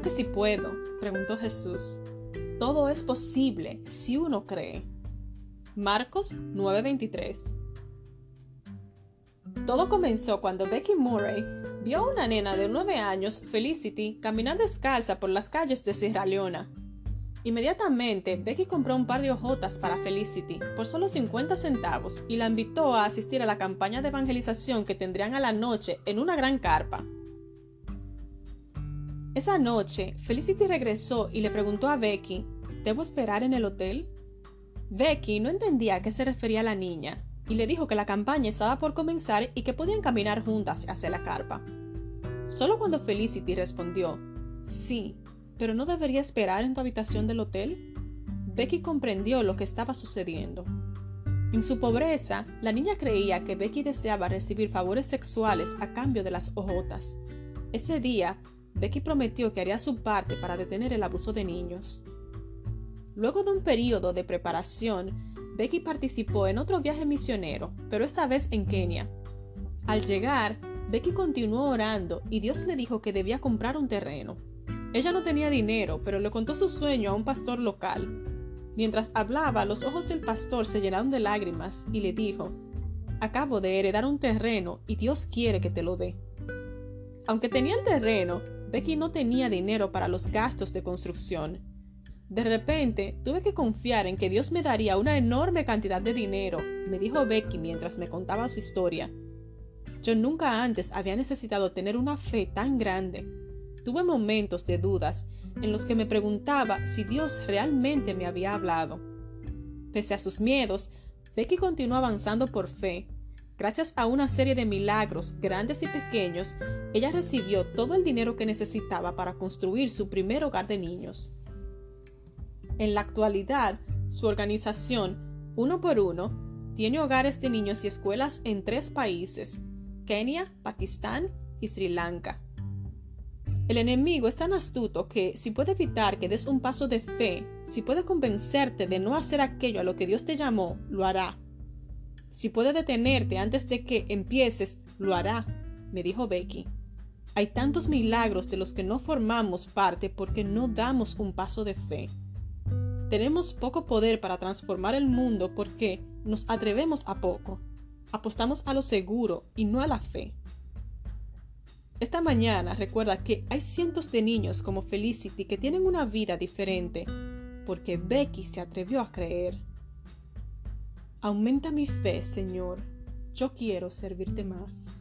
que sí puedo, preguntó Jesús. Todo es posible si uno cree. Marcos 9:23 Todo comenzó cuando Becky Murray vio a una nena de 9 años, Felicity, caminar descalza por las calles de Sierra Leona. Inmediatamente, Becky compró un par de hojotas para Felicity por solo 50 centavos y la invitó a asistir a la campaña de evangelización que tendrían a la noche en una gran carpa. Esa noche, Felicity regresó y le preguntó a Becky, ¿debo esperar en el hotel? Becky no entendía a qué se refería la niña y le dijo que la campaña estaba por comenzar y que podían caminar juntas hacia la carpa. Solo cuando Felicity respondió, sí, pero no debería esperar en tu habitación del hotel, Becky comprendió lo que estaba sucediendo. En su pobreza, la niña creía que Becky deseaba recibir favores sexuales a cambio de las hojotas. Ese día, Becky prometió que haría su parte para detener el abuso de niños. Luego de un periodo de preparación, Becky participó en otro viaje misionero, pero esta vez en Kenia. Al llegar, Becky continuó orando y Dios le dijo que debía comprar un terreno. Ella no tenía dinero, pero le contó su sueño a un pastor local. Mientras hablaba, los ojos del pastor se llenaron de lágrimas y le dijo, Acabo de heredar un terreno y Dios quiere que te lo dé. Aunque tenía el terreno, Becky no tenía dinero para los gastos de construcción. De repente, tuve que confiar en que Dios me daría una enorme cantidad de dinero, me dijo Becky mientras me contaba su historia. Yo nunca antes había necesitado tener una fe tan grande. Tuve momentos de dudas en los que me preguntaba si Dios realmente me había hablado. Pese a sus miedos, Becky continuó avanzando por fe, Gracias a una serie de milagros grandes y pequeños, ella recibió todo el dinero que necesitaba para construir su primer hogar de niños. En la actualidad, su organización, uno por uno, tiene hogares de niños y escuelas en tres países, Kenia, Pakistán y Sri Lanka. El enemigo es tan astuto que si puede evitar que des un paso de fe, si puede convencerte de no hacer aquello a lo que Dios te llamó, lo hará. Si puede detenerte antes de que empieces, lo hará, me dijo Becky. Hay tantos milagros de los que no formamos parte porque no damos un paso de fe. Tenemos poco poder para transformar el mundo porque nos atrevemos a poco. Apostamos a lo seguro y no a la fe. Esta mañana recuerda que hay cientos de niños como Felicity que tienen una vida diferente porque Becky se atrevió a creer. Aumenta mi fe, Señor. Yo quiero servirte más.